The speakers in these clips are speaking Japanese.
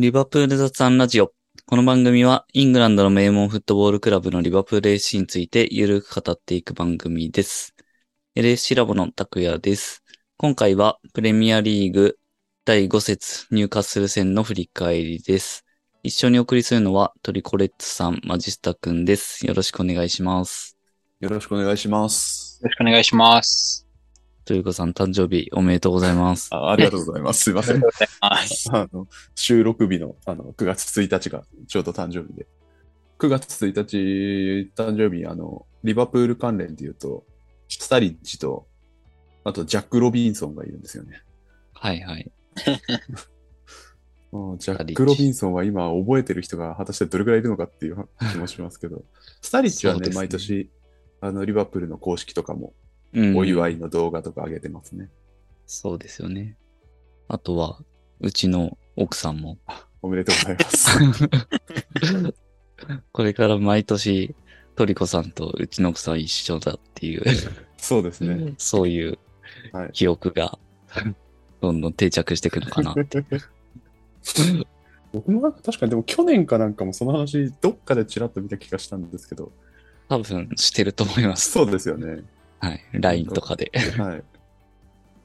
リバプール雑談ラジオ。この番組はイングランドの名門フットボールクラブのリバプール FC についてゆるく語っていく番組です。LSC ラボの拓也です。今回はプレミアリーグ第5節入荷する戦の振り返りです。一緒にお送りするのはトリコレッツさん、マジスタくんです。よろしくお願いします。よろしくお願いします。よろしくお願いします。トリコさん誕生日おめでとうございます。あありがとうございます。すいません。あの収録日のあの9月1日がちょうど誕生日で。9月1日誕生日、あの、リバプール関連で言うと、スタリッジと、あとジャック・ロビンソンがいるんですよね。はいはい。うんジャック・ロビンソンは今覚えてる人が果たしてどれくらいいるのかっていう気もしますけど、スタリッジはね、ね毎年、あの、リバプールの公式とかも、うんお祝いの動画とか上げてますね。そうですよね。あとは、うちの奥さんも。おめでとうございます。これから毎年、トリコさんとうちの奥さん一緒だっていう、そうですね。そういうはい記憶が、どんどん定着していくのかな。僕もなんか確かにでも去年かなんかもその話どっかでちらっと見た気がしたんですけど、多分してると思います。そうですよね。はい。LINE とかで。はい。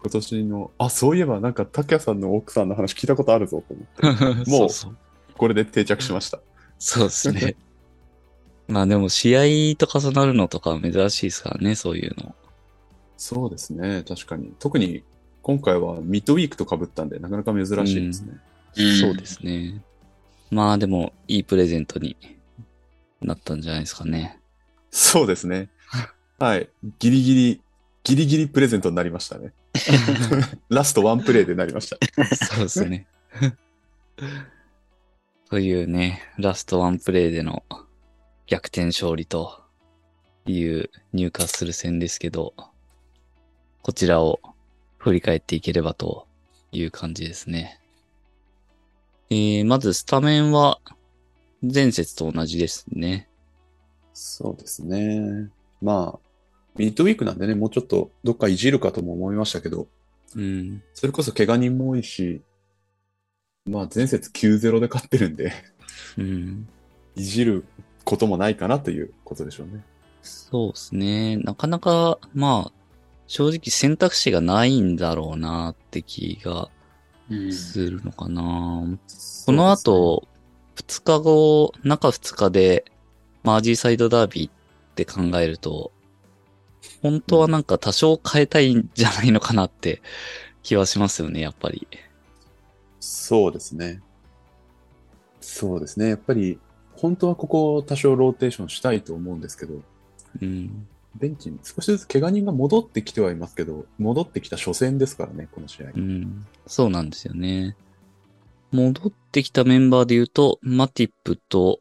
今年の、あ、そういえばなんか竹谷さんの奥さんの話聞いたことあるぞと思って、そう。これで定着しました。そうですね。まあでも試合と重なるのとかは珍しいですからね、そういうの。そうですね、確かに。特に今回はミッドウィークと被ったんで、なかなか珍しいですね。うんそうですね。まあでも、いいプレゼントになったんじゃないですかね。そうですね。はい。ギリギリ、ギリギリプレゼントになりましたね。ラストワンプレイでなりました。そうですね。というね、ラストワンプレイでの逆転勝利という入荷する戦ですけど、こちらを振り返っていければという感じですね。えー、まずスタメンは前節と同じですね。そうですね。まあ、ミッドウィークなんでね、もうちょっとどっかいじるかとも思いましたけど、うん。それこそ怪我人も多いし、まあ前節9-0で勝ってるんで、うん。いじることもないかなということでしょうね。そうですね。なかなか、まあ、正直選択肢がないんだろうなって気がうんするのかな。この後、2日後、中2日で、マージーサイドダービーって考えると、本当はなんか多少変えたいんじゃないのかなって気はしますよね、やっぱり。そうですね。そうですね。やっぱり、本当はここを多少ローテーションしたいと思うんですけど、うん。ベンチに少しずつ怪我人が戻ってきてはいますけど、戻ってきた初戦ですからね、この試合。うん。そうなんですよね。戻ってきたメンバーで言うと、マティップと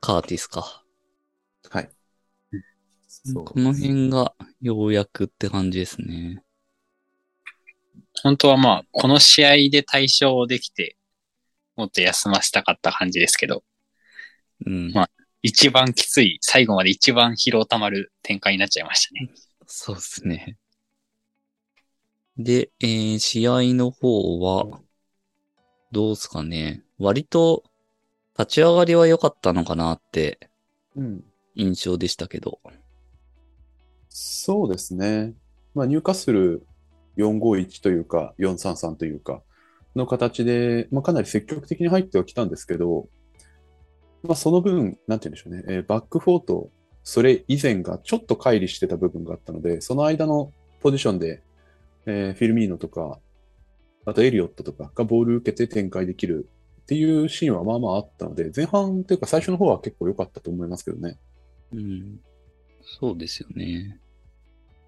カーティスか。この辺がようやくって感じですね。本当はまあ、この試合で対象できて、もっと休ませたかった感じですけど、うん。ま一番きつい、最後まで一番疲労溜まる展開になっちゃいましたね。そうですね。で、えー、試合の方は、どうすかね。割と、立ち上がりは良かったのかなってうん。印象でしたけど。そうですね。まあ、入荷する451というか、433というか、の形で、まあ、かなり積極的に入ってはきたんですけど、まあ、その分、なんて言うんでしょうね、えーバックフォーとそれ以前がちょっと乖離してた部分があったので、その間のポジションで、えーフィルミーノとか、あとエリオットとかがボール受けて展開できるっていうシーンはまあまああったので、前半というか最初の方は結構良かったと思いますけどね。うん。そうですよね。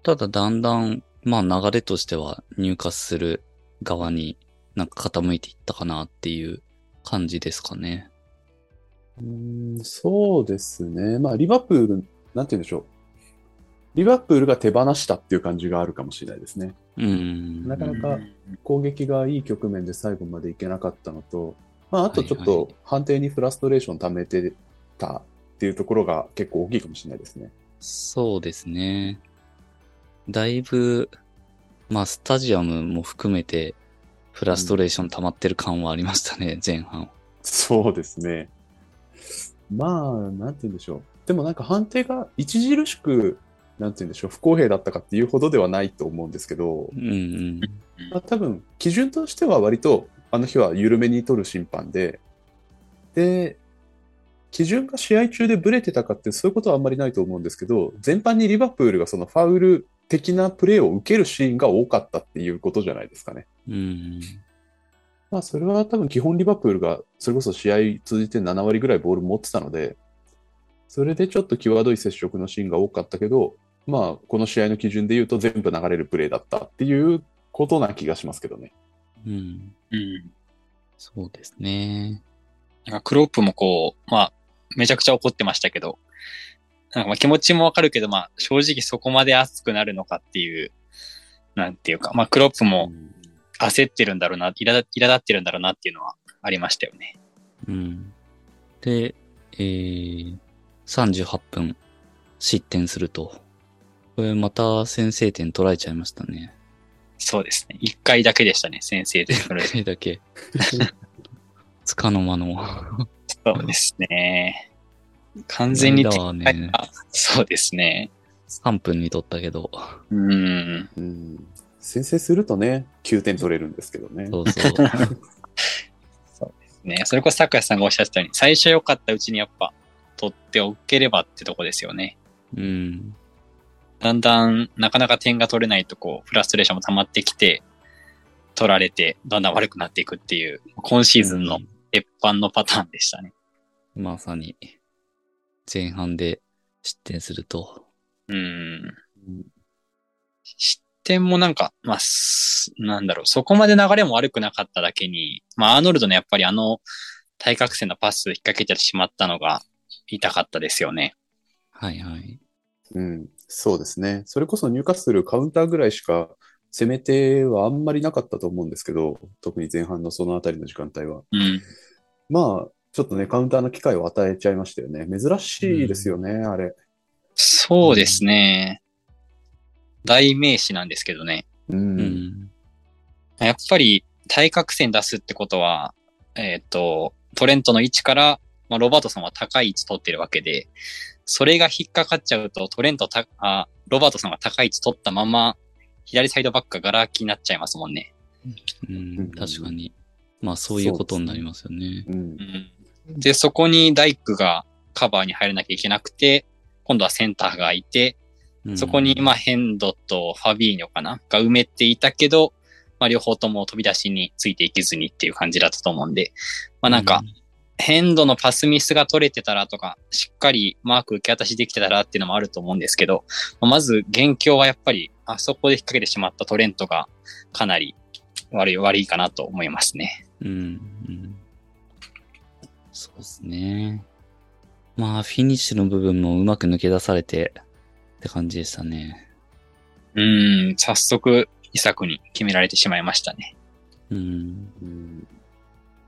ただだんだん、まあ流れとしては入荷する側になんか傾いていったかなっていう感じですかね。うーんそうですね。まあ、リバプール、なんて言うんでしょう。リバプールが手放したっていう感じがあるかもしれないですね。うん。なかなかうん攻撃がいい局面で最後までいけなかったのと、まあ、あとちょっはいはと判定にフラストレーション溜めてたっていうところが結構大きいかもしれないですね。そうですね。だいぶ、まあ、スタジアムも含めて、フラストレーション溜まってる感はありましたね、前半。そうですね。まあ、なんて言うんでしょう。でもなんか判定が著しく、なんて言うんでしょう、不公平だったかっていうほどではないと思うんですけど、うんうん。まあ、多分基準としては割とあの日は緩めに取る審判で、で、基準が試合中でブレてたかってそういうことはあんまりないと思うんですけど、全般にリバプールがそのファウル的なプレーを受けるシーンが多かったっていうことじゃないですかね。うんまあそれは多分基本リバプールがそれこそ試合通じて7割ぐらいボール持ってたので、それでちょっと際どい接触のシーンが多かったけど、まあこの試合の基準で言うと全部流れるプレーだったっていうことな気がしますけどね。うん。うん。そうですね。なんかクロップもこう、まあ、めちゃくちゃ怒ってましたけど、なんかまあ気持ちもわかるけど、まあ正直そこまで熱くなるのかっていう、なんていうか、まあクロップも焦ってるんだろうな、苛立ってるんだろうなっていうのはありましたよね。うん。で、えー、38分失点すると。これまた先制点取られちゃいましたね。そうですね。一回だけでしたね、先生で。それ一回だけ。つかの間の。そうですね。完全にねあそうですね。3分に取ったけど。うん。うん先制するとね、9点取れるんですけどね。そうそう。ね、それこそ桜井さんがおっしゃってたように、最初良かったうちにやっぱ取っておければってとこですよね。うん。だんだんなかなか点が取れないとこう、フラストレーションも溜まってきて、取られて、だんだん悪くなっていくっていう、今シーズンの鉄板のパターンでしたね。まさに、前半で失点すると。うん。うん失点もなんか、まあ、すなんだろう、そこまで流れも悪くなかっただけに、まあ、アーノルドのやっぱりあの、対角線のパス引っ掛けてしまったのが痛かったですよね。はいはい。うん、そうですね。それこそ入荷するカウンターぐらいしか攻め手はあんまりなかったと思うんですけど、特に前半のそのあたりの時間帯は。うん。まあ、ちょっとね、カウンターの機会を与えちゃいましたよね。珍しいですよね、あれ。そうですね。代名詞なんですけどね。う。うんん。やっぱり対角線出すってことは、えっ、と、トレントの位置から、まあ、ロバートソンは高い位置取ってるわけで、それが引っかかっちゃうと、トレントた、あ、ロバートソンが高い位置取ったまま、左サイドバックがガラ空きになっちゃいますもんね。うん。確かに。まあそういうことになりますよね。うんう。んで、そこにダイクがカバーに入らなきゃいけなくて、今度はセンターがいて、うんそこに、まあ、ヘンドとファビーニョかなが埋めていたけど、まあ、両方とも飛び出しについていけずにっていう感じだったと思うんで、まあ、なんか、ヘンドのパスミスが取れてたらとか、しっかりマーク受け渡しできてたらっていうのもあると思うんですけど、まず、元凶はやっぱり、あそこで引っ掛けてしまったトレントが、かなり悪い、悪いかなと思いますね。うん。うん。そうですね。まあ、フィニッシュの部分もうまく抜け出されてって感じでしたね。うーん、早速、イサクに決められてしまいましたね。うん。うん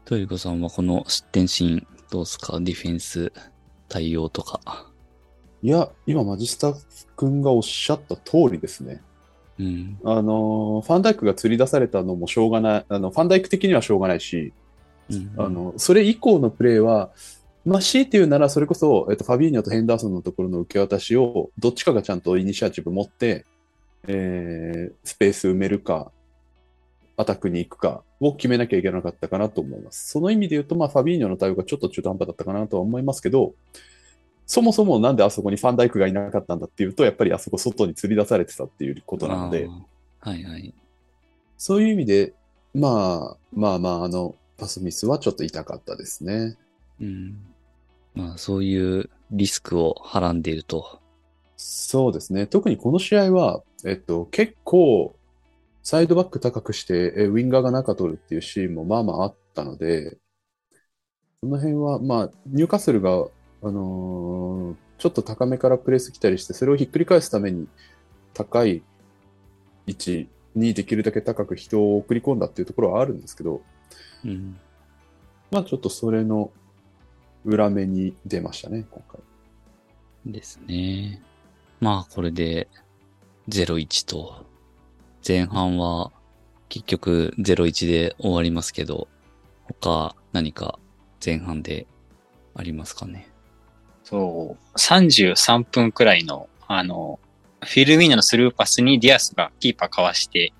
トイコさんはこの失点シーンどうですか？ディフェンス対応とか。いや、今、マジスタ君がおっしゃった通りですね。うん。あの、ファンダイクが釣り出されたのもしょうがない、あの、ファンダイク的にはしょうがないし、うんあの、それ以降のプレーは、まあ、強いて言うなら、それこそ、えっと、ファビーニョとヘンダーソンのところの受け渡しを、どっちかがちゃんとイニシアチブ持って、えー、スペース埋めるか、アタックに行くかを決めなきゃいけなかったかなと思います。その意味で言うと、まあ、ファビーニョの対応がちょっと中途半端だったかなとは思いますけど、そもそもなんであそこにファンダイクがいなかったんだっていうと、やっぱりあそこ外に釣り出されてたっていうことなので、はいはい。そういう意味で、まあ、まあまあ、あの、パスミスはちょっと痛かったですね。うん。まあ、そういうリスクをはらんでいると。そうですね。特にこの試合は、えっと、結構、サイドバック高くして、えウィンガーが中取るっていうシーンもまあまああったので、その辺は、まあ、ニューカッスルが、あのーちょっと高めからプレス来たりして、それをひっくり返すために、高い位置にできるだけ高く人を送り込んだっていうところはあるんですけど、うん。まあちょっとそれの裏目に出ましたね、今回。ですね。まあ、これで0-1と、前半は結局0-1で終わりますけど、他何か前半でありますかね？そう、33分くらいの、あの、フィルミーノのスルーパスにディアスがキーパーかわして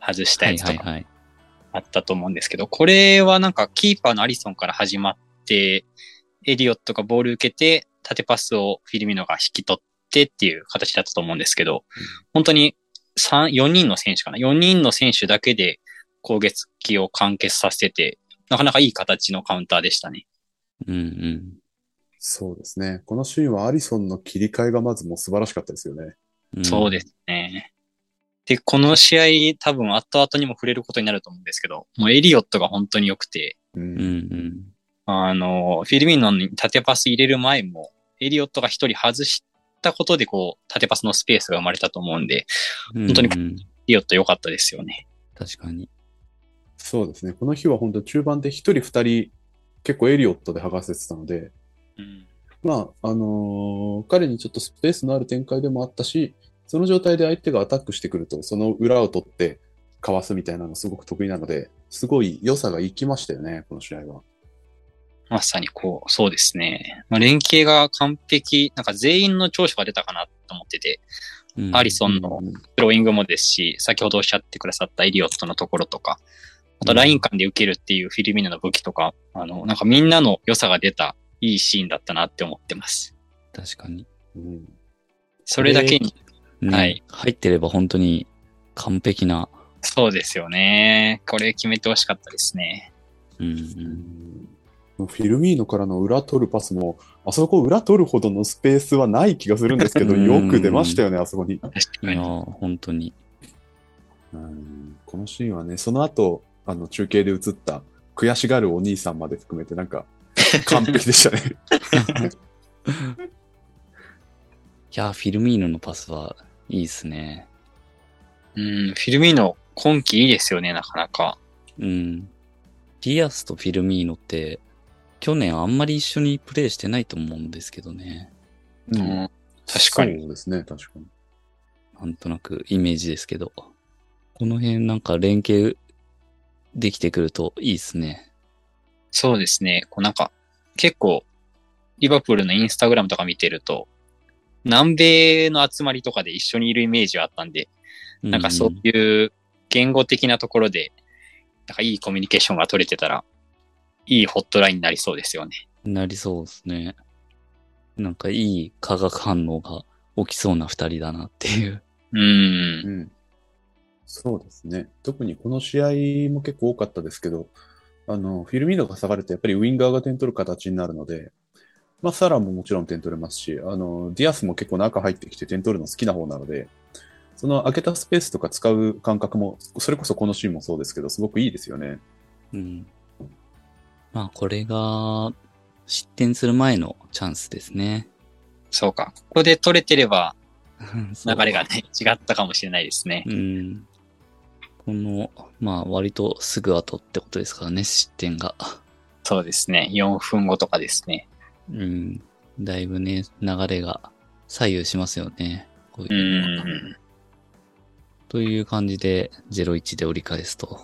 外したやつとかはいはいはい。あったと思うんですけど、これはなんかキーパーのアリソンから始まって、エリオットがボール受けて、縦パスをフィルミーノが引き取ってっていう形だったと思うんですけど、本当に3、4人の選手かな ?4 人の選手だけで攻撃を完結させてて、なかなかいい形のカウンターでしたね。うんうん。そうですね。このシーンはアリソンの切り替えがまずもう素晴らしかったですよね。んそうですね。で、この試合多分後々にも触れることになると思うんですけど、もうエリオットが本当に良くて、う。うんうんん。あの、フィルミーノに縦パス入れる前も、エリオットが一人外したことで、こう、縦パスのスペースが生まれたと思うんで、本当にうん、エリオット良かったですよね。確かに。そうですね。この日は本当中盤で一人二人結構エリオットで剥がせてたので、うん。まあ、あのー彼にちょっとスペースのある展開でもあったし、その状態で相手がアタックしてくると、その裏を取ってかわすみたいなのすごく得意なので、すごい良さが生きましたよね、この試合は。まさにこう、そうですね。まあ、連携が完璧、なんか全員の長所が出たかなと思ってて、うんアリソンのうんスローイングもですし、先ほどおっしゃってくださったエリオットのところとか、あとライン間で受けるっていうフィルミーナの武器とか、あの、なんかみんなの良さが出たいいシーンだったなって思ってます。確かに。うんそれだけに、ねはい入ってれば本当に完璧な。そうですよね。これ決めてほしかったですね。うんう。うんんフィルミーノからの裏取るパスも、あそこ裏取るほどのスペースはない気がするんですけど、うんよく出ましたよね、あそこに。確いかに。本当に。うんこのシーンはね、その後、あの中継で映った悔しがるお兄さんまで含めてなんか完璧でしたね。いやー、フィルミーノのパスはいいですね。うん、フィルミーノ今季いいですよね、なかなか。うん。ディアスとフィルミーノって、去年あんまり一緒にプレイしてないと思うんですけどね。ううんん、確かに。そうですね、確かに。なんとなくイメージですけど。この辺なんか連携できてくるといいですね。そうですね。こうなんか、結構、リバプールのインスタグラムとか見てると、南米の集まりとかで一緒にいるイメージはあったんで、なんかそういう言語的なところで、なんかいいコミュニケーションが取れてたら、いいホットラインになりそうですよね。うんなりそうですね。なんかいい化学反応が起きそうな二人だなっていう。うん。うん。そうですね。特にこの試合も結構多かったですけど、あの、フィルミーノが下がるとやっぱりウィンガーが点取る形になるので、まあ、サラももちろん点取れますし、あの、ディアスも結構中入ってきて点取るの好きな方なので、その開けたスペースとか使う感覚も、それこそこのシーンもそうですけど、すごくいいですよね。うん。まあこれが失点する前のチャンスですね。そうか。ここで取れてれば、流れがね、違ったかもしれないですね。うん。この、まあ割とすぐ後ってことですからね、失点が。そうですね。4分後とかですね。うん。だいぶね、流れが左右しますよね。こうういうのはん。という感じで0-1で折り返すと。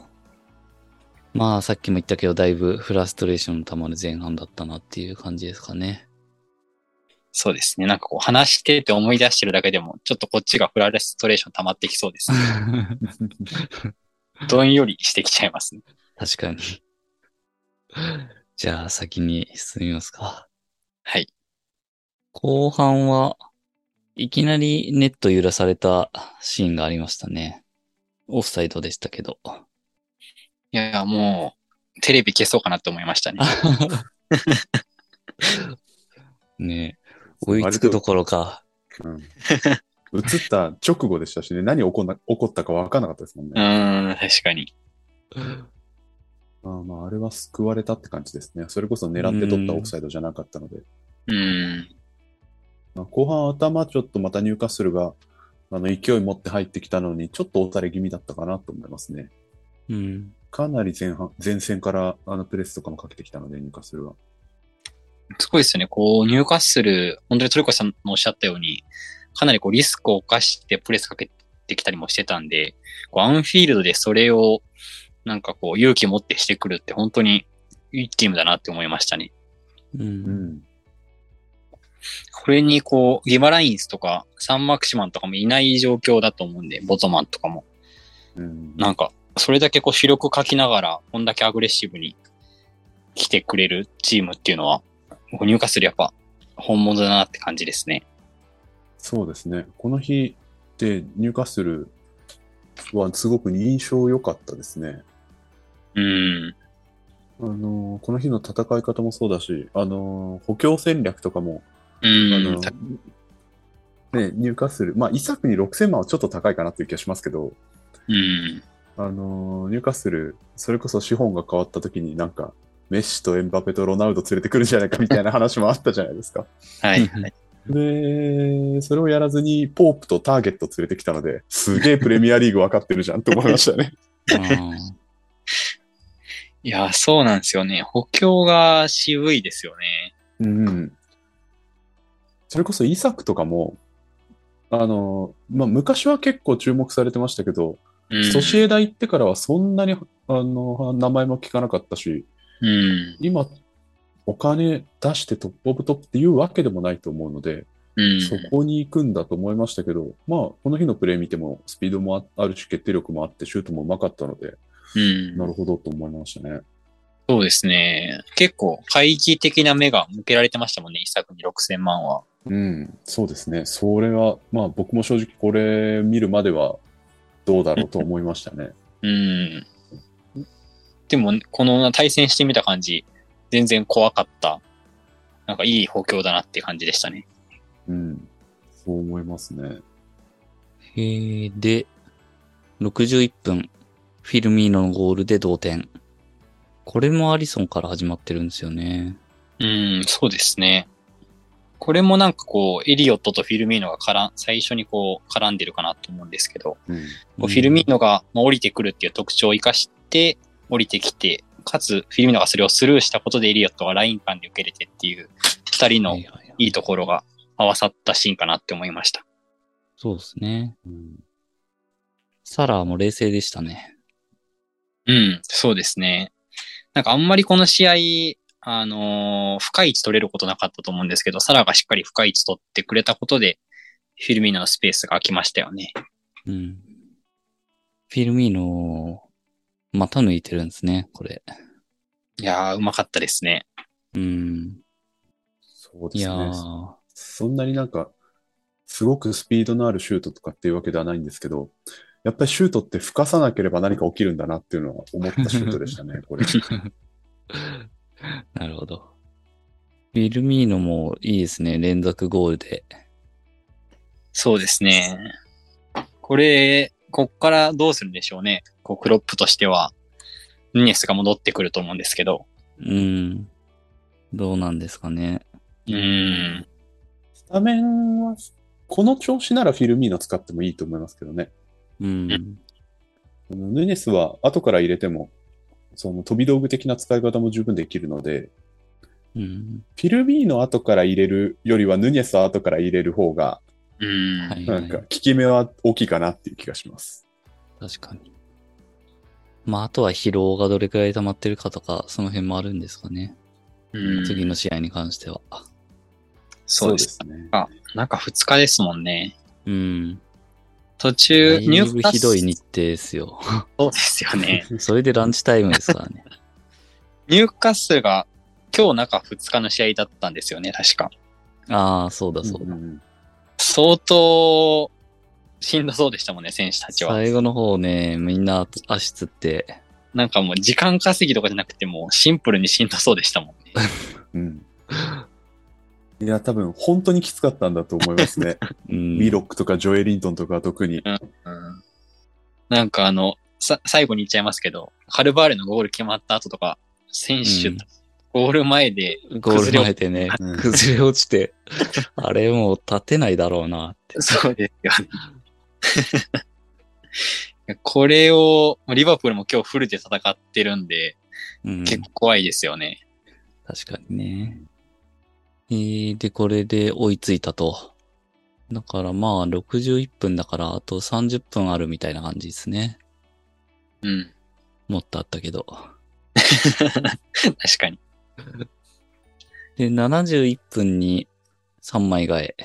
まあさっきも言ったけど、だいぶフラストレーションの溜まる前半だったなっていう感じですかね。そうですね。なんかこう話してて思い出してるだけでも、ちょっとこっちがフラストレーション溜まってきそうですね。どんよりしてきちゃいますね。確かに。じゃあ先に進みますか。はい。後半はいきなりネット揺らされたシーンがありましたね。オフサイドでしたけど。いやもう、テレビ消そうかなって思いましたね。ねえ追いつくどころか。うん。映った直後でしたしね、何起こんな起こったか分からなかったですもんうね。ーん、確かに。まあまあ、あれは救われたって感じですね。それこそ狙って取ったオフサイドじゃなかったので。うん。まあ、後半頭ちょっとまたニューカッスルがあの勢い持って入ってきたのに、ちょっと押され気味だったかなと思いますね。うん。かなり前半、前線からあのプレスとかもかけてきたので、ニューカッスルは。すごいですよね。こう、ニューカッスル、本当にトリコさんのおっしゃったように、かなりこうリスクを冒してプレスかけってきたりもしてたんで、こうアンフィールドでそれを、なんかこう、勇気持ってしてくるって本当にいいチームだなって思いましたね。う。うんん。これにこう、ギバラインスとか、サンマクシマンとかもいない状況だと思うんで、ボトマンとかも。うん。なんか、それだけこう主力書きながら、こんだけアグレッシブに来てくれるチームっていうのは、入荷するやっぱ本物だなって感じですね。そうですね。この日でニューカッスルはすごく印象良かったですね。うん。あの、この日の戦い方もそうだし、あの、補強戦略とかも、うあん。の、ね、ニューカッスル、まあ、イサクに6000万はちょっと高いかなっていう気がしますけど、うん。あの、ニューカッスル、それこそ資本が変わった時になんか、メッシとエンバペとロナウド連れてくるんじゃないかみたいな話もあったじゃないですか。はい。はいで、それをやらずに、ポープとターゲット連れてきたので、すげえプレミアリーグ分かってるじゃんと思いましたね。いや、そうなんですよね。補強が渋いですよね。うん。それこそイサクとかも、あの、まあ、昔は結構注目されてましたけど、うん。ソシエダ行ってからはそんなに、あの、名前も聞かなかったし、うん。今、お金出してトップオブトップっていうわけでもないと思うので、うん。そこに行くんだと思いましたけど、まあ、この日のプレー見ても、スピードもああるし、決定力もあって、シュートもうまかったので、うん。なるほどと思いましたね。そうですね。結構、懐疑的な目が向けられてましたもんね、一作に6000万は。うん、そうですね。それは、まあ僕も正直これ見るまではどうだろうと思いましたね。うん。でも、この対戦してみた感じ、全然怖かった。なんかいい補強だなっていう感じでしたね。うん、そう思いますね。へーで、61分、フィルミーノのゴールで同点。これもアリソンから始まってるんですよね。うん、そうですね。これもなんかこう、エリオットとフィルミーノが絡ん、最初にこう、絡んでるかなと思うんですけど、うん、こうフィルミーノがまあ降りてくるっていう特徴を生かして、降りてきて、かつ、フィルミーノがそれをスルーしたことでエリオットがライン間で受けれてっていう、二人のいいところが合わさったシーンかなって思いました。そうですね。うんサラーも冷静でしたね。うん、そうですね。なんかあんまりこの試合、あのー深い位置取れることなかったと思うんですけど、サラがしっかり深い位置取ってくれたことで、フィルミーノのスペースが空きましたよね。うん。フィルミーノ、また抜いてるんですね、これ。いやー、うまかったですね。うん。そうですね。ー、そんなになんか、すごくスピードのあるシュートとかっていうわけではないんですけど、やっぱりシュートって吹かさなければ何か起きるんだなっていうのは思ったシュートでしたね、これ。なるほど。フィルミーノもいいですね、連続ゴールで。そうですね。これ、こっからどうするんでしょうね。こう、クロップとしては、ヌニエスが戻ってくると思うんですけど。うん。どうなんですかね。うーん。スタメンは、この調子ならフィルミーノ使ってもいいと思いますけどね。うん。あのヌネスは後から入れても、その飛び道具的な使い方も十分できるので、うん。フィルミーノ後から入れるよりはヌネスを後から入れる方が、うーん。はいなんか効き目は大きいかなっていう気がします。確かに。まあ、あとは疲労がどれくらい溜まってるかとか、その辺もあるんですかね。うん次の試合に関しては。そうです。ね。あ中2日ですもんね。うん。だ途中、いぶニューカッスひどい日程ですよ。そうですよね。それでランチタイムですからね。ニューカッスルが今日中2日の試合だったんですよね、確か。ああ、そうだそうだ。んん相当、しんどそうでしたもんね、選手たちは。最後の方ね、みんな足つって、なんかもう時間稼ぎとかじゃなくてもうシンプルにしんどそうでしたもんね。うん。いや、多分本当にきつかったんだと思いますね。うん。ミロックとかジョエリントンとかは特に。うんなんかあの、さ、最後に言っちゃいますけど、カルバーレのゴール決まった後とか、選手、うんゴール前で、ゴール前でねうん、崩れ落ちて、あれもう立てないだろうなって。そうですよね。これを、リバプールも今日フルで戦ってるんで、うん、結構怖いですよね。確かにね。えー、で、これで追いついたと。だからまあ61分だからあと30分あるみたいな感じですね。うん。もっとあったけど。確かに。で、71分に3枚替え。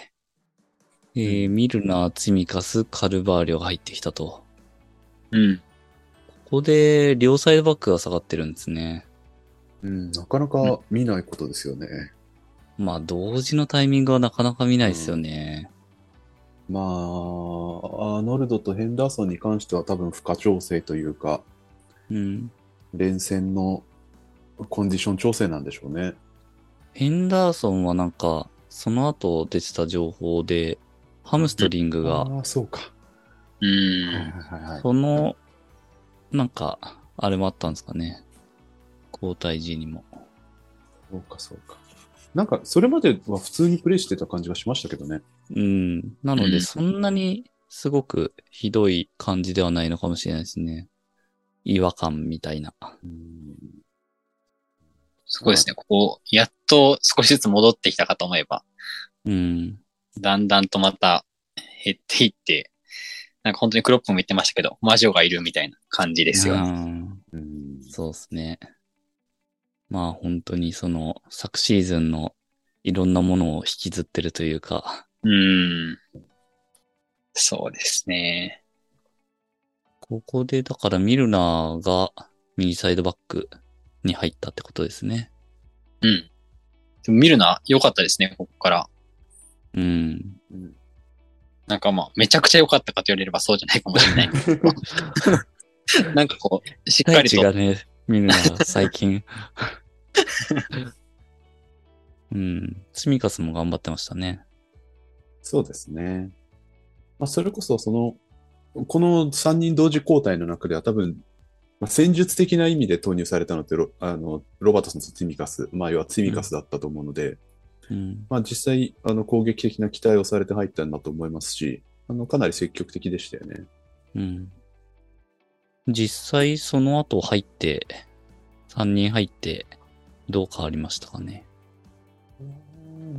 えーミルナー、ツィミカス、カルバーリョが入ってきたと。うん。ここで両サイドバックが下がってるんですね。うん、なかなか見ないことですよね。まあ同時のタイミングはなかなか見ないですよね。まあ、アーノルドとヘンダーソンに関しては多分負荷調整というか、うん。連戦のコンディション調整なんでしょうね。ヘンダーソンはなんか、その後出てた情報で、ハムストリングが、ああ、そうか。うはいん。はいはいはい。その、なんか、あれもあったんですかね。交代時にも。そうか、そうか。なんか、それまでは普通にプレイしてた感じがしましたけどね。うん。なので、うんそんなにすごくひどい感じではないのかもしれないですね。違和感みたいな。うんすごいですね。ここ、やっと少しずつ戻ってきたかと思えば、うん。だんだんとまた減っていって、なんか本当にクロップも言ってましたけど、魔女がいるみたいな感じですよね。うんうんそうですね。まあ本当にその昨シーズンのいろんなものを引きずってるというか、うん。そうですね。ここでだからミルナーが右サイドバックに入ったってことですね。うん。でも見るな、良かったですね、ここから。うん。うんなんかまあ、めちゃくちゃ良かったかと言われればそうじゃないかもしれない。なんかこう、しっか大りと。地がね、ミルナー最近。うん。ツミカスも頑張ってましたね。そうですね。まあ、それこそ、その、この3人同時交代の中では多分、まあ、戦術的な意味で投入されたのってロ、あの、ロバートソンとツィミカス、まあ、要はツィミカスだったと思うので、うん。まあ、実際、あの、攻撃的な期待をされて入ったんだと思いますし、あの、かなり積極的でしたよね。うん。実際その後入って、3人入って、どう変わりましたかね？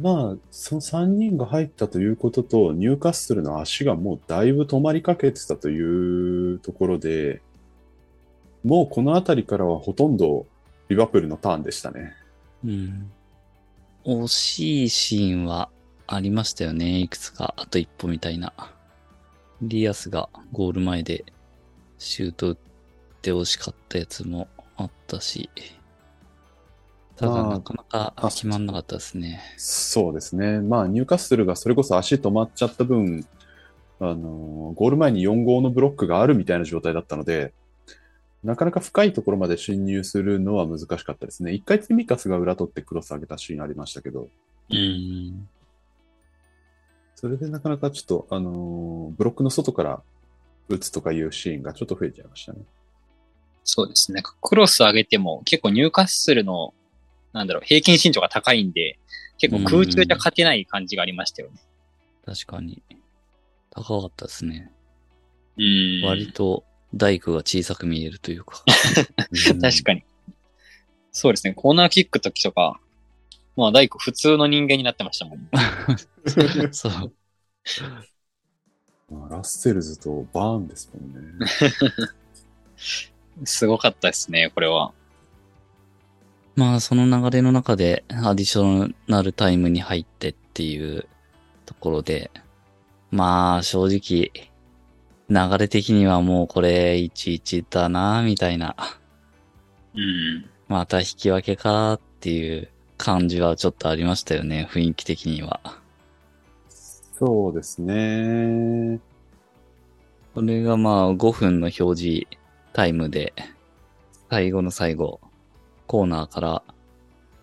まあ、その3人が入ったということと、ニューカッスルの足がもうだいぶ止まりかけてたというところで、もうこの辺りからはほとんどリバプールのターンでしたね。うん。惜しいシーンはありましたよね。いくつか、あと一歩みたいな。リアスがゴール前でシュート打って惜しかったやつもあったし。ただまあなかなかあ決まんなかったですね。そうですね。まあ、ニューカッスルがそれこそ足止まっちゃった分、あの、ゴール前に4号のブロックがあるみたいな状態だったので、なかなか深いところまで侵入するのは難しかったですね。一回ツミカスが裏取ってクロス上げたシーンありましたけど、うん。それでなかなかちょっと、あのーブロックの外から打つとかいうシーンがちょっと増えちゃいましたね。そうですね。なんかクロス上げても結構ニューカッスルの、なんだろう、平均身長が高いんで、結構空中じゃ勝てない感じがありましたよね。確かに。高かったですね。うん。割と大工が小さく見えるというか。確かに。そうですね。コーナーキック時とか、まあ大工普通の人間になってましたもんね。そう。まあラッセルズとバーンですもんね。すごかったですね、これは。まあ、その流れの中で、アディショナルタイムに入ってっていうところで、まあ、正直、流れ的にはもうこれ1-1だな、みたいな。うん。また引き分けかっていう感じはちょっとありましたよね、雰囲気的には。そうですね。これがまあ5分の表示タイムで、最後の最後、コーナーから、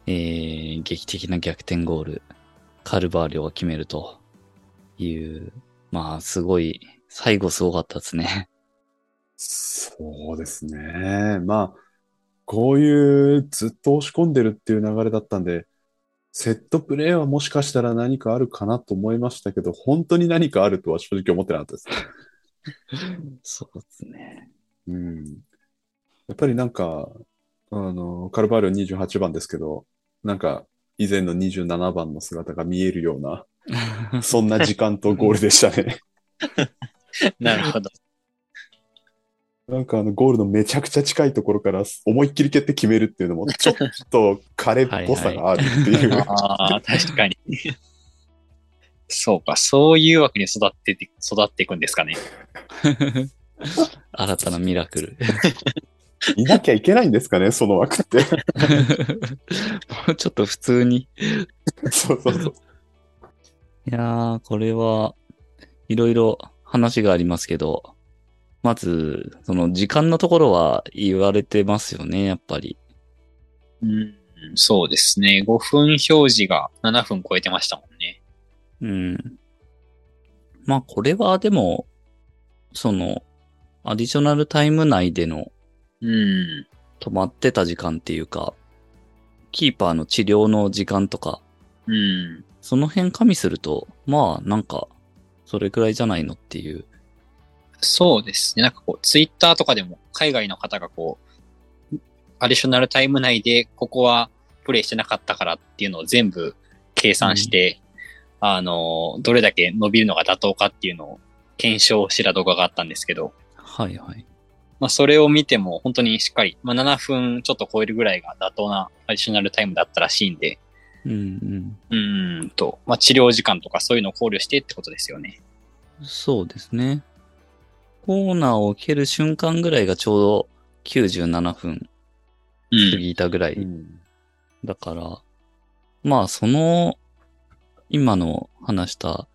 えー、劇的な逆転ゴール、カルバーリョが決めるという、まあすごい、最後すごかったですね。そうですね。まあ、こういうずっと押し込んでるっていう流れだったんで、セットプレーはもしかしたら何かあるかなと思いましたけど、本当に何かあるとは正直思ってなかったですね。そうですね。うん。やっぱりなんか、あの、カルバーリョ28番ですけど、なんか以前の27番の姿が見えるような、そんな時間とゴールでしたね。なるほど。なんかあのゴールのめちゃくちゃ近いところから思いっきり蹴って決めるっていうのも、ちょっと彼っぽさがあるっていう。ああ、確かに。そうか、そういうわけに育ってて、育っていくんですかね。新たなミラクル。いなきゃいけないんですかね、その枠って。もうちょっと普通に。そうそうそう。いやー、これはいろいろ話がありますけど、まず、その時間のところは言われてますよね、やっぱり。うん、そうですね。5分表示が7分超えてましたもんね。うん。まあ、これはでも、その、アディショナルタイム内でのうん。止まってた時間っていうか、キーパーの治療の時間とか、うん。その辺加味すると、まあ、なんか、それくらいじゃないのっていう。そうですね。なんかこう、ツイッターとかでも海外の方がこう、アディショナルタイム内でここはプレイしてなかったからっていうのを全部計算して、あの、どれだけ伸びるのが妥当かっていうのを検証した動画があったんですけど、はいはい。まあそれを見ても本当にしっかり、まあ7分ちょっと超えるぐらいが妥当なアディショナルタイムだったらしいんで、うんうん。うーんと、まあ治療時間とかそういうのを考慮してってことですよね。そうですね。コーナーを蹴る瞬間ぐらいがちょうど97分過うん。ぎたぐらい。うんだから、まあその、今の話した、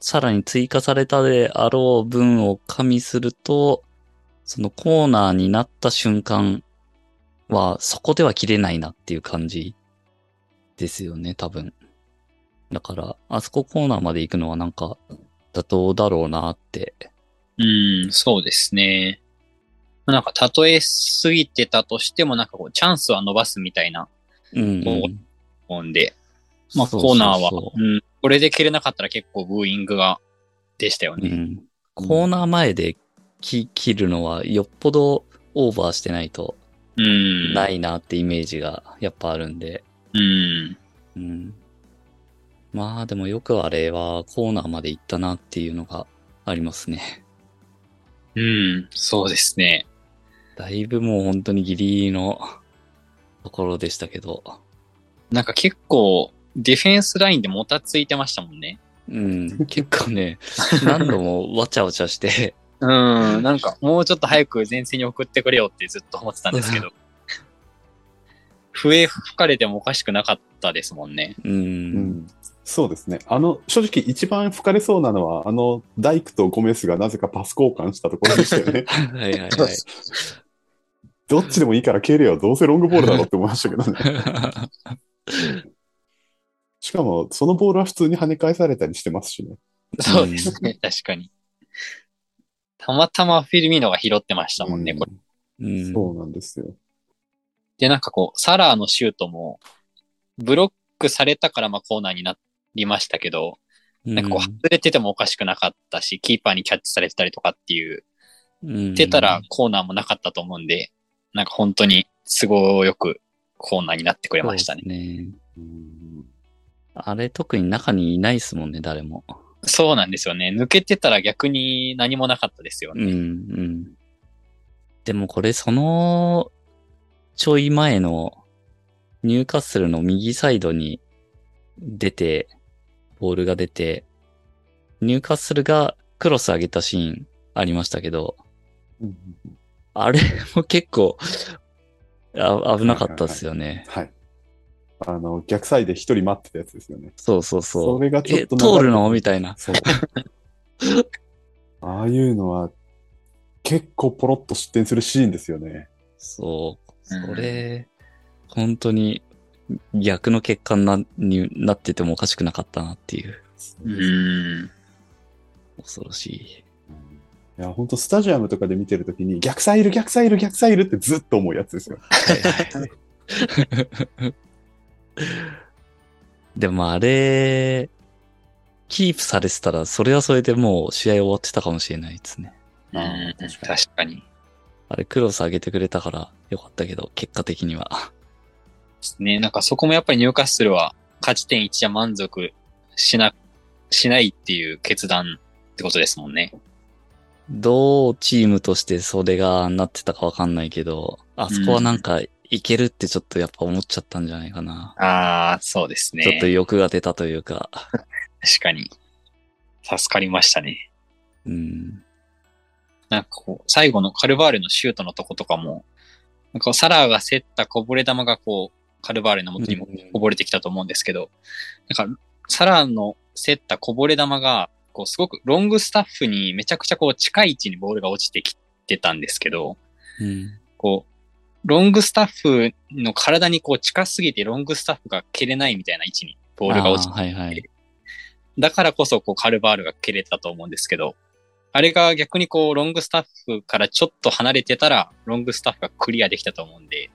さらに追加されたであろう分を加味すると、そのコーナーになった瞬間は、そこでは切れないなっていう感じですよね、多分。だから、あそこコーナーまで行くのはなんか、妥当だろうなって。うん、そうですね。なんか、例えすぎてたとしても、なんかこう、チャンスは伸ばすみたいなうん、そうもんで、まあ、そうコーナーは、そうん、これで蹴れなかったら結構ブーイングが、でしたよね。うん。コーナー前で切切るのはよっぽどオーバーしてないとうん。ないなってイメージがやっぱあるんで。うん。うん。まあでもよくあれはコーナーまで行ったなっていうのがありますね。うん、そうですね。だいぶもう本当にギリギリのところでしたけど。なんか結構、ディフェンスラインでもたついてましたもんね。うん。結構ね、何度もわちゃわちゃして、うん、なんかもうちょっと早く前線に送ってくれよってずっと思ってたんですけど。笛吹かれてもおかしくなかったですもんね。う。うんんそうですね。あの、正直一番吹かれそうなのは、あの、ダイクとゴメスがなぜかパス交換したところでしたよね。はいはいはい。どっちでもいいから蹴れよ。どうせロングボールだろって思いましたけどね。しかも、そのボールは普通に跳ね返されたりしてますしね。そうですね、確かに。たまたまフィルミーノが拾ってましたもんね、これ。うん。そうなんですよ。で、なんかこう、サラーのシュートも、ブロックされたからまあコーナーになりましたけど、なんかこう、外れててもおかしくなかったし、キーパーにキャッチされてたりとかっていう、うん、出たらコーナーもなかったと思うんで、なんか本当に都合よくコーナーになってくれましたね。ね。うんあれ特に中にいないですもんね、誰も。そうなんですよね。抜けてたら逆に何もなかったですようん、うね。ん。でもこれその、ちょい前のニューカッスルの右サイドに出て、ボールが出て、ニューカッスルがクロス上げたシーンありましたけど、うんあれも結構、あ危なかったですよね。はい。あの、逆サイで一人待ってたやつですよね。そうそうそう。それがちょっえ、と通るの？みたいな。そう。ああいうのは、結構ポロッと失点するシーンですよね。そう。うんそれ、本当に逆の結果になになっててもおかしくなかったなっていう。うーん。恐ろしい。いや、本当スタジアムとかで見てるときに、逆サイる、逆サイる、逆サイるってずっと思うやつですよ。でもあれ、キープされてたら、それはそれでもう試合終わってたかもしれないですね。うんあー確かに確かに。あれクロス上げてくれたからよかったけど、結果的には。ね、なんかそこもやっぱりニューカッスルは勝ち点1じゃ満足しなしないっていう決断ってことですもんね。どうチームとしてそれがなってたかわかんないけど、あそこはなんかいけるってちょっとやっぱ思っちゃったんじゃないかな。ああ、そうですね。ちょっと欲が出たというか。確かに。助かりましたね。うん。なんかこう、最後のカルバーレのシュートのとことかも、なんかサラーが競ったこぼれ玉がこう、カルバーレの元にもこぼれてきたと思うんですけど、なんか、サラーの競ったこぼれ玉が、こう、すごくロングスタッフにめちゃくちゃこう、近い位置にボールが落ちてきてたんですけど、うん。こう、ロングスタッフの体にこう近すぎてロングスタッフが蹴れないみたいな位置にボールが落ちてはいはい。だからこそこうカルバールが蹴れたと思うんですけど、あれが逆にこうロングスタッフからちょっと離れてたら、ロングスタッフがクリアできたと思うんで、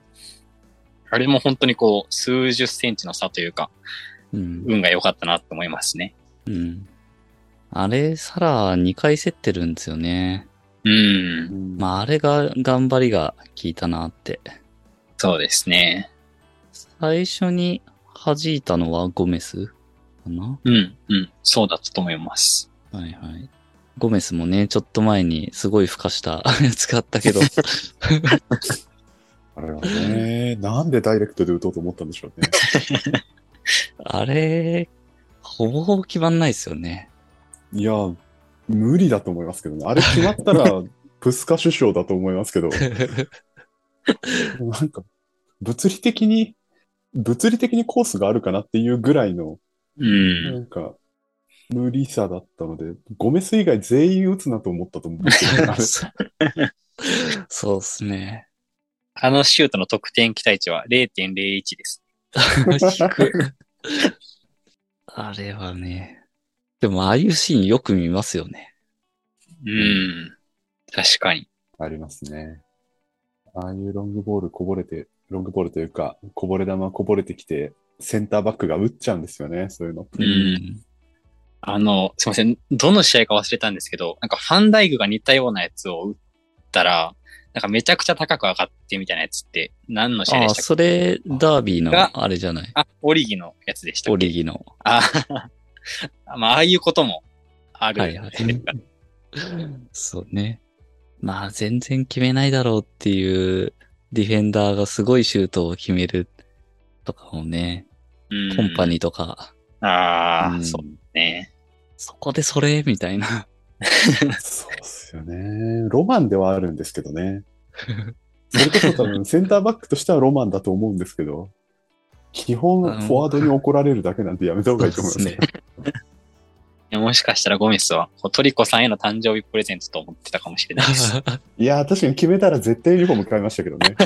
あれも本当にこう数十センチの差というか、うん。運が良かったなと思いますね。うん。あれ、サラ2回競ってるんですよね。うん、まあ、あれが頑張りが効いたなって。そうですね。最初に弾いたのはゴメスかな？うん、うん、そうだったと思います。はいはい。ゴメスもね、ちょっと前にすごい孵化したやつがあったけど、あれはね、なんでダイレクトで打とうと思ったんでしょうね。あれ、ほぼほぼ決まんないですよね。いや、無理だと思いますけどね。あれ決まったら、プスカ首相だと思いますけど、なんか、物理的に、物理的にコースがあるかなっていうぐらいの、う。なんんか、無理さだったので、ゴメス以外全員打つなと思ったと思うんですけど、あれそうっすね。あのシュートの得点期待値は0.01です。低く あれはね。でも、ああいうシーンよく見ますよね。うん。確かに。ありますね。ああいうロングボールこぼれて、ロングボールというか、こぼれ球こぼれてきて、センターバックが打っちゃうんですよね、そういうの。うんあの、すいません。どの試合か忘れたんですけど、なんかファンダイグが似たようなやつを打ったら、なんかめちゃくちゃ高く上がってみたいなやつって何の試でしたっけ？それ、ダービーがのあれじゃない？あ、オリギのやつでしたオリギの。あ まあ、ああいうこともある。はいはい。そうね。まあ、全然決めないだろうっていうディフェンダーがすごいシュートを決めるとかもね、うんコンパニーとか、ああ、うんそうね。そこでそれ？みたいな。そうっすよね。ロマンではあるんですけどね。それこそ多分センターバックとしてはロマンだと思うんですけど、基本フォワードに怒られるだけなんてやめた方がいいと思います。ね。いやもしかしたらゴメスはトリコさんへの誕生日プレゼントと思ってたかもしれないです。いやー、確かに決めたら絶対ユニフォーム買いましたけどね。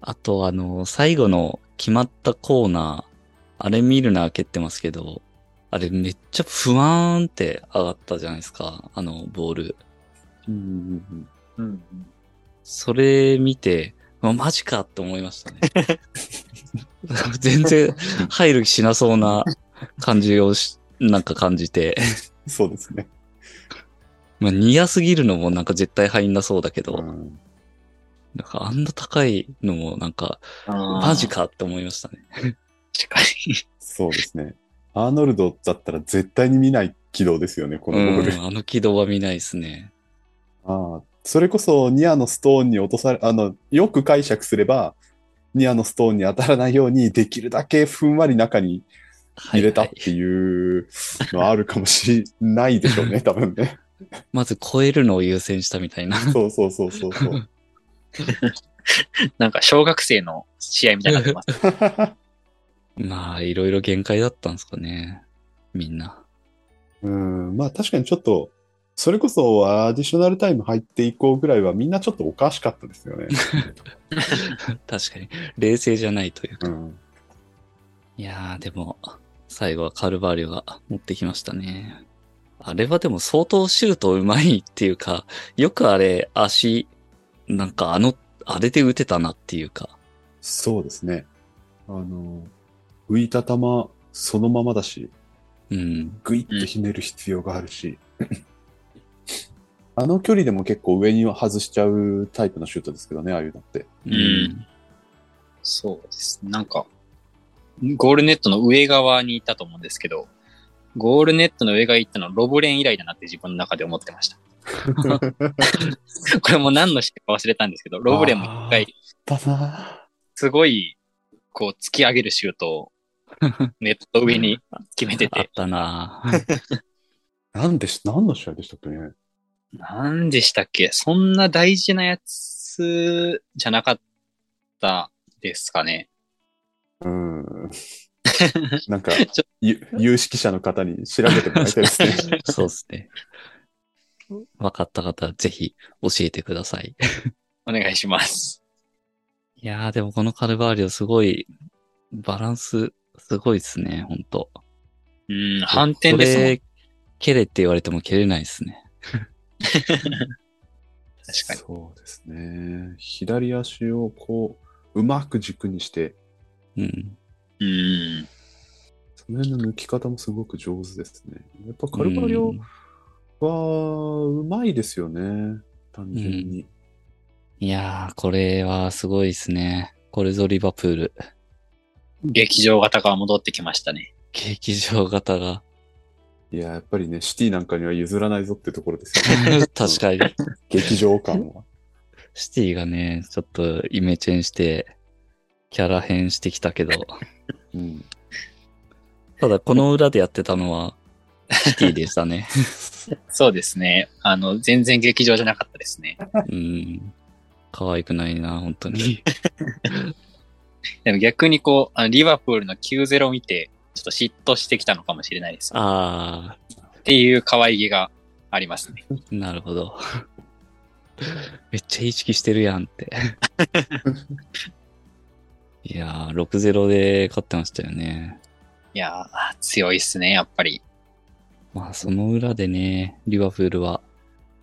あと、あの、最後の決まったコーナー、あれミルナー蹴ってますけど、あれめっちゃ不安って上がったじゃないですか、あのボール。うんうんうんうん、それ見て、まマジかって思いましたね。全然入る気しなそうな感じをし、なんか感じて。そうですね。まあ、似合すぎるのもなんか絶対入んなそうだけど、うんなんかあんな高いのもなんか、ママジ。かって思いましたね。確かに。そうですね。アーノルドだったら絶対に見ない軌道ですよね、このボール。うん、あの軌道は見ないですね。ああ、それこそニアのストーンに落とされ、あの、よく解釈すれば、ニアのストーンに当たらないように、できるだけふんわり中に入れたっはいはいていうのはあるかもしれないでしょうね、多分ね。まず超えるのを優先したみたいな。そうそうそうそうそう。なんか小学生の試合みたいになってます。まあ、いろいろ限界だったんですかね。みんな。うん、まあ確かにちょっと、それこそアディショナルタイム入っていこうぐらいはみんなちょっとおかしかったですよね。確かに。冷静じゃないというか。うん、いやー、でも、最後はカルバーリョが持ってきましたね。あれはでも相当シュートうまいっていうか、よくあれ、足、なんかあの、あれで打てたなっていうか。そうですね。あの、浮いた球そのままだし、うん。グイッとひねる必要があるし、あの距離でも結構上には外しちゃうタイプのシュートですけどね、ああいうのって。ううん。そうです。なんか、ゴールネットの上側に行ったと思うんですけど、ゴールネットの上側行ったのロブレン以来だなって自分の中で思ってました。これも何の試合か忘れたんですけど、ロブレンも一回、すごい、こう、突き上げるシュートを、ネット上に決めてあってたなぁ なんでし、何の試合でしたっけね？何でしたっけ？そんな大事なやつじゃなかったですかね。うん。なんか 有識者の方に調べてもらいたいですね。そうですね。分かった方はぜひ教えてください。お願いします。いやーでもこのカルバーリオすごい、バランスすごいですね、ほんと。うん、反転ですもん。これ、蹴れって言われても蹴れないですね。確かに。そうですね。左足をこう、うまく軸にして、うん。うん。その辺の抜き方もすごく上手ですね。やっぱカルバリオはうまいですよね。単純に。いやー、これはすごいですね。これぞリバプール。劇場型が戻ってきましたね。劇場型が。いや、やっぱりね、シティなんかには譲らないぞってところですよね。確かに。劇場感は。シティがね、ちょっとイメチェンして、キャラ変してきたけど、うん。ただこの裏でやってたのは、シティでしたね。そうですね。あの、全然劇場じゃなかったですね。うん。可愛くないな、本当に。でも逆にこう、あのリバプールの9-0を見て、ちょっと嫉妬してきたのかもしれないです。あっていう可愛げがありますね。ー、なるほど。めっちゃ意識してるやんって。いやー、6-0で勝ってましたよね。いやー、強いっすね、やっぱり。まあ、その裏でね、リバプールは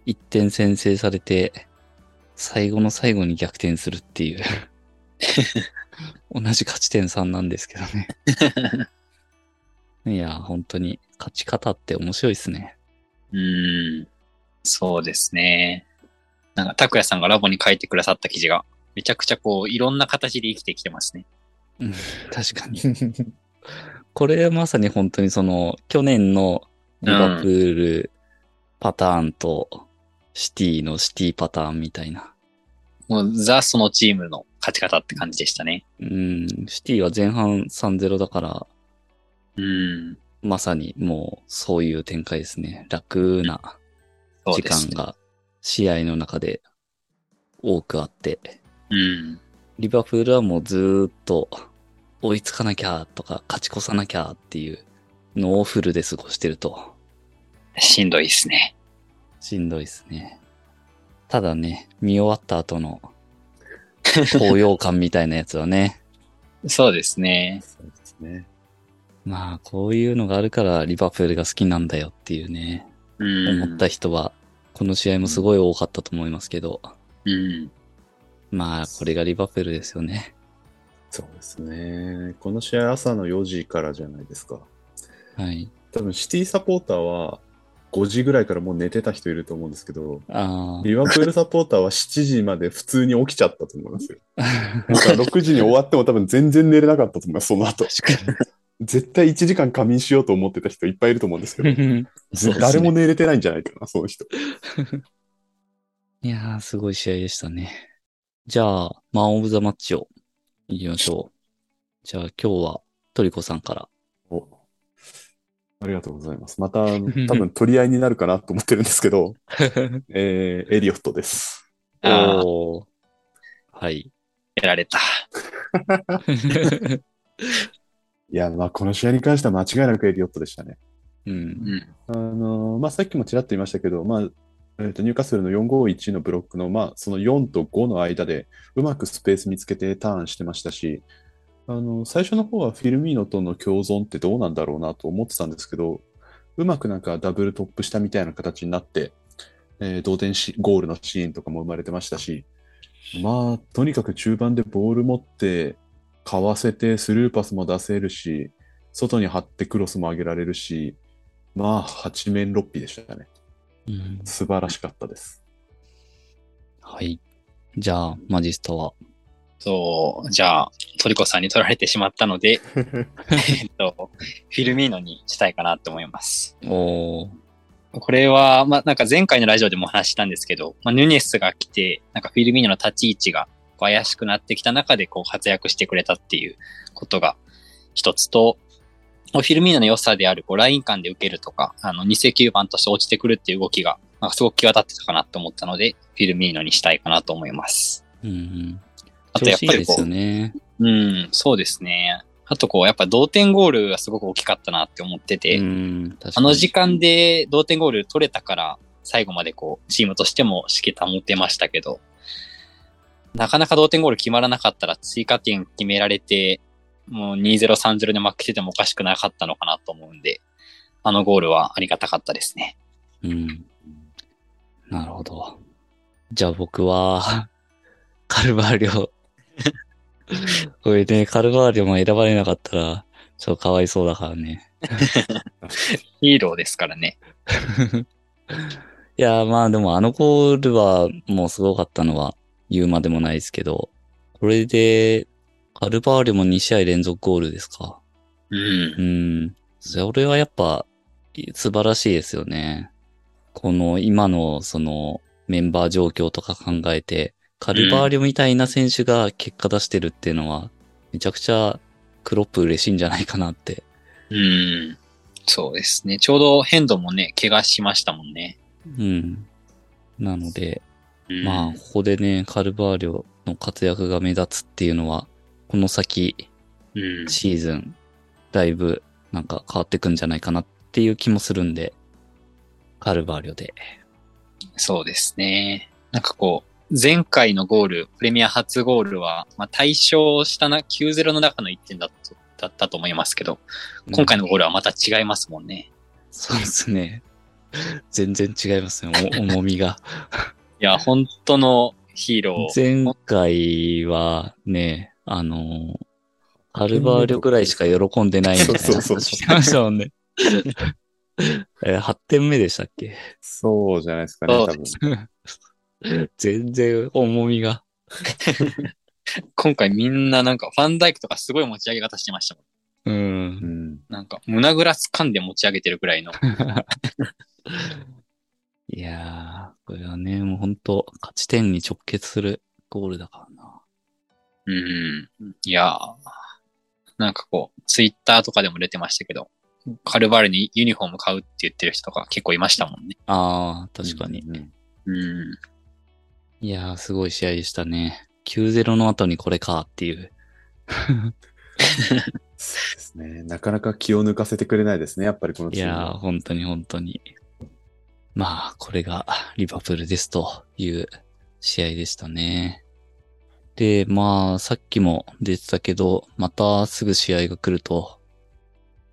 1点先制されて、最後の最後に逆転するっていう。同じ勝ち点3なんですけどね。いや、本当に勝ち方って面白いですね。うーん。そうですね。なんか、拓也さんがラボに書いてくださった記事が、めちゃくちゃこう、いろんな形で生きてきてますね。うん、確かに。これはまさに本当にその、去年のリバプールパターンと、シティのシティパターンみたいな。もう、ザ・そのチームの勝ち方って感じでしたね。うん、シティは前半3-0だから、うん。まさにもうそういう展開ですね。楽な時。間が試合の中で多くあって、うん。リバプールはもうずーっと追いつかなきゃとか勝ち越さなきゃっていうのをフルで過ごしてるとしんどいですね。しんどいですね。ただね、見終わった後の高揚感みたいなやつはね、そうですね。そうですね。まあこういうのがあるからリバプールが好きなんだよっていうね、うん。思った人はこの試合もすごい多かったと思いますけど、うん。まあこれがリバプールですよね。そうですね。この試合朝の4時からじゃないですか。はい。多分シティサポーターは5時ぐらいからもう寝てた人いると思うんですけど、あリバプールサポーターは7時まで普通に起きちゃったと思いますよ。か6時に終わっても多分全然寝れなかったと思います、その後。絶対1時間仮眠しようと思ってた人いっぱいいると思うんですけど、に。ぜ誰も寝れてないんじゃないかな、その人。いやー、すごい試合でしたね。じゃあ、マンオブザマッチを行きましょう。じゃあ今日はトリコさんから。おありがとうございます。また、多分取り合いになるかなと思ってるんですけど、えー、エリオットです。ああ、おーはい。やられた。いや、まあ、この試合に関しては間違いなくエリオットでしたね。うん。うん。あのまあ、さっきもちらっと言いましたけど、まあえーとニューカッスルの451のブロックの、まあ、その4と5の間でうまくスペース見つけてターンしてましたし、あの最初の方はフィルミーノとの共存ってどうなんだろうなと思ってたんですけど、うまくなんかダブルトップしたみたいな形になって、えー同点しゴールのシーンとかも生まれてましたし、まあ、とにかく中盤でボール持って、かわせてスルーパスも出せるし、外に張ってクロスも上げられるし、まあ、八面六臂でしたね。うん素晴らしかったです。はい。じゃあ、マジスタは。そう、じゃあ、トリコさんに取られてしまったので、えっと、フィルミーノにしたいかなって思います。おー。これは、まあ、なんか前回のラジオでもお話ししたんですけど、まあ、ヌネスが来て、なんかフィルミーノの立ち位置が怪しくなってきた中でこう活躍してくれたっていうことが一つと、フィルミーノの良さであるこうライン間で受けるとか、あの、偽9番として落ちてくるっていう動きが、なんかすごく際立ってたかなと思ったので、フィルミーノにしたいかなと思います。うんうん。あとやっぱりこうね。うん、そうですね。あとこう、やっぱ同点ゴールがすごく大きかったなって思ってて、あの時間で同点ゴール取れたから、最後までこう、チームとしても指揮保てましたけど、なかなか同点ゴール決まらなかったら追加点決められて、もう2-0、3-0で負けててもおかしくなかったのかなと思うんで、あのゴールはありがたかったですね。うん。なるほど。じゃあ僕は、カルバーリョ。これね、カルバーリョも選ばれなかったら、ちょっとかわいそうだからね。ヒーローですからね。いや、まあでもあのゴールはもうすごかったのは言うまでもないですけど、これで、カルバーリョも2試合連続ゴールですか。うんう。ん。それはやっぱ素晴らしいですよね。この今のそのメンバー状況とか考えて、カルバーリョみたいな選手が結果出してるっていうのは、めちゃくちゃクロップ嬉しいんじゃないかなって。うん。そうですね。ちょうどヘンドもね、怪我しましたもんね。うん。なので、うん、まあ、ここでね、カルバーリョの活躍が目立つっていうのは、この先、うん。シーズン、だいぶなんか変わってくんじゃないかなっていう気もするんで、カルバーリョで。そうですね。なんかこう、前回のゴール、プレミア初ゴールは、まあ、対象したな、9-0の中の1点だっただったと思いますけど、今回のゴールはまた違いますもんね。そうですね。全然違いますね、お重みが。いや、本当のヒーロー。前回はね、あの、カルバーリョぐらいしか喜んでないみたいなそうそうそう話してましたもんね。えー8点目でしたっけ？そうじゃないですかね、多分。全然重みが。今回みんななんかファンダイクとかすごい持ち上げ方してましたもん。う。うんん。なんか胸ぐらつかんで持ち上げてるくらいの。いやー、これはね、もう本当勝ち点に直結するゴールだからな。うん。いやーなんかこう、ツイッターとかでも出てましたけど、カルバールにユニフォーム買うって言ってる人とか結構いましたもんね。あー、確かに。うん。うん。いやー、すごい試合でしたね。9-0の後にこれかっていう。そうですね。なかなか気を抜かせてくれないですね、やっぱりこのチームは。いやー、本当に本当に。まあ、これがリバプールですという試合でしたね。で、まあ、さっきも出てたけど、またすぐ試合が来ると、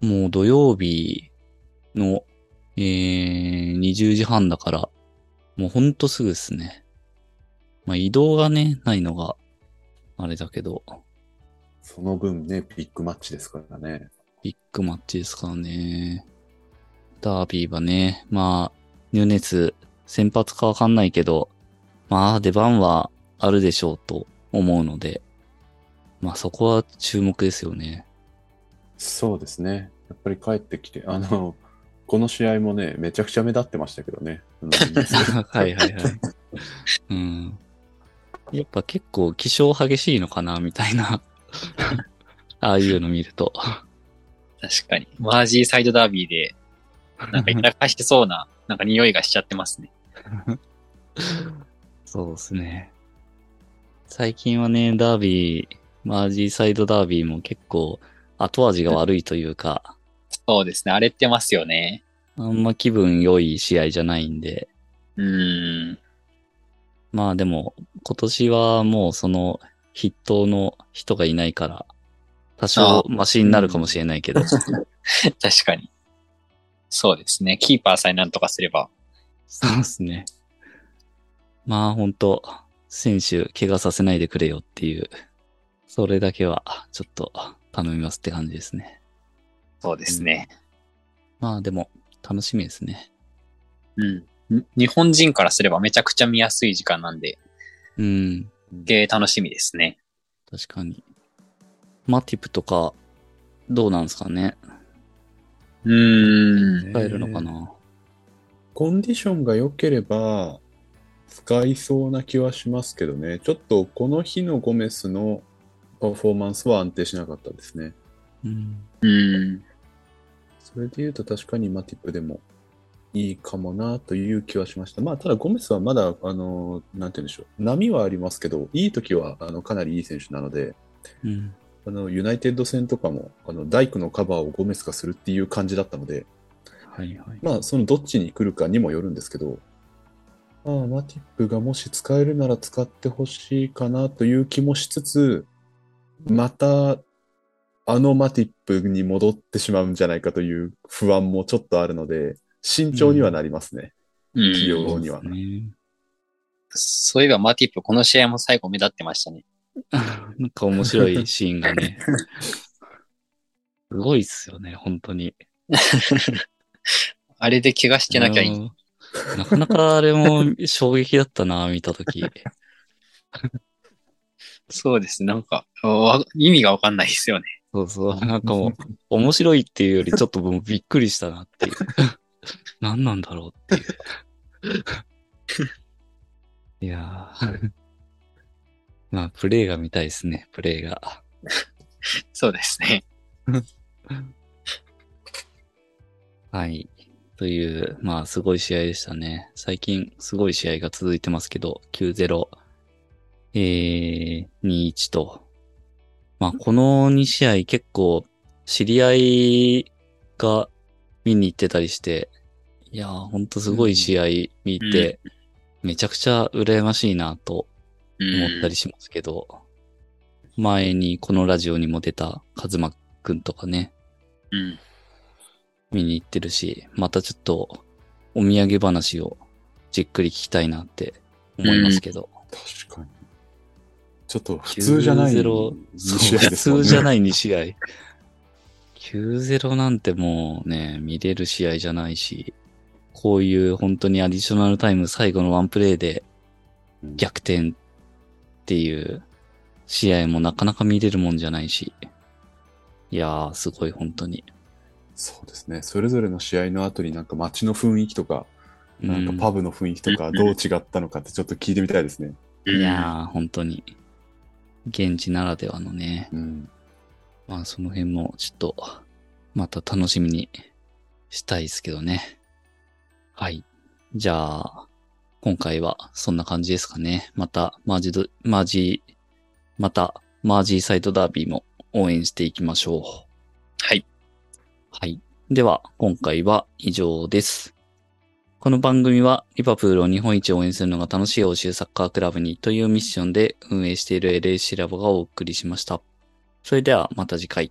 もう土曜日の、えー、20時半だから、もうほんとすぐですね。まあ、移動がね、ないのが、あれだけど、その分ね、ビッグマッチですからね。ビッグマッチですからね。ダービーはね、まあ、ニューネス先発かわかんないけど、まあ出番はあるでしょうと思うので、まあそこは注目ですよね。そうですね。やっぱり帰ってきて、あの、この試合もね、めちゃくちゃ目立ってましたけどね。はいはいはい。うん。やっぱ結構気象激しいのかな、みたいな。ああいうの見ると。確かに。マージーサイドダービーで、なんかいたかしてそうな、なんか匂いがしちゃってますね。そうですね。最近はね、ダービー、マージーサイドダービーも結構後味が悪いというか、そうですね。荒れてますよね。あんま気分良い試合じゃないんで、うーん。まあでも今年はもうその筆頭の人がいないから、多少マシになるかもしれないけど、確かに。そうですね。キーパーさえなんとかすれば。そうですね。まあ本当選手怪我させないでくれよっていう、それだけはちょっと頼みますって感じですね。そうですね。まあでも楽しみですね。うん。に日本人からすればめちゃくちゃ見やすい時間なんで、うん。で楽しみですね。確かに。マティプとか、どうなんですかねうーん。使えるのかな、コンディションが良ければ使いそうな気はしますけどね。ちょっとこの日のゴメスのパフォーマンスは安定しなかったですね。うん。うん。それで言うと確かにマティップでもいいかもなという気はしました。まあ、ただゴメスはまだ、あの、なんて言うんでしょう。波はありますけど、いい時はあのかなりいい選手なので、うん。あの、ユナイテッド戦とかも、あの、ダイクのカバーをゴメスがするっていう感じだったので、はいはい。まあ、そのどっちに来るかにもよるんですけど、まあ、マティップがもし使えるなら使ってほしいかなという気もしつつ、また、あのマティップに戻ってしまうんじゃないかという不安もちょっとあるので、慎重にはなりますね。うん起用にはそうですね。そういえばマティップ、この試合も最後目立ってましたね。なんか面白いシーンがね。すごいっすよね、本当に。あれで怪我してなきゃいい。うんなかなかあれも衝撃だったな、見たとき。そうです。なんか、わ意味がわかんないですよね。そうそう。なんかもう、面白いっていうよりちょっともうびっくりしたなっていう。何なんだろうっていう。いやー。まあ、プレイが見たいですね、プレイが。そうですね。はい。という、まあ、すごい試合でしたね。最近、すごい試合が続いてますけど、9-0、えー、2-1と。まあ、この2試合結構、知り合いが見に行ってたりして、いやー、ほんとすごい試合見て、めちゃくちゃ羨ましいなとうん思ったりしますけど、前にこのラジオにも出たカズマくんとかね、うん。見に行ってるし、またちょっとお土産話をじっくり聞きたいなって思いますけど。確かに。ちょっと普通じゃない9-0 2そう試合普。通じゃない2試合。9-0なんてもうね、見れる試合じゃないし、こういう本当にアディショナルタイム最後のワンプレイでうん逆転っていう試合もなかなか見れるもんじゃないし。いやー、すごい本当に。そうですね。それぞれの試合の後になんか街の雰囲気とか、なんかパブの雰囲気とかどう違ったのかってちょっと聞いてみたいですね。いやー、本当に。現地ならではのね。うん。まあその辺もちょっと、また楽しみにしたいですけどね。はい。じゃあ、今回はそんな感じですかね。また、マージド、マージ、また、マージーサイドダービーも応援していきましょう。はい。はい。では、今回は以上です。この番組は、リバプールを日本一応援するのが楽しい欧州サッカークラブにというミッションで運営している LAC ラボがお送りしました。それではまた次回。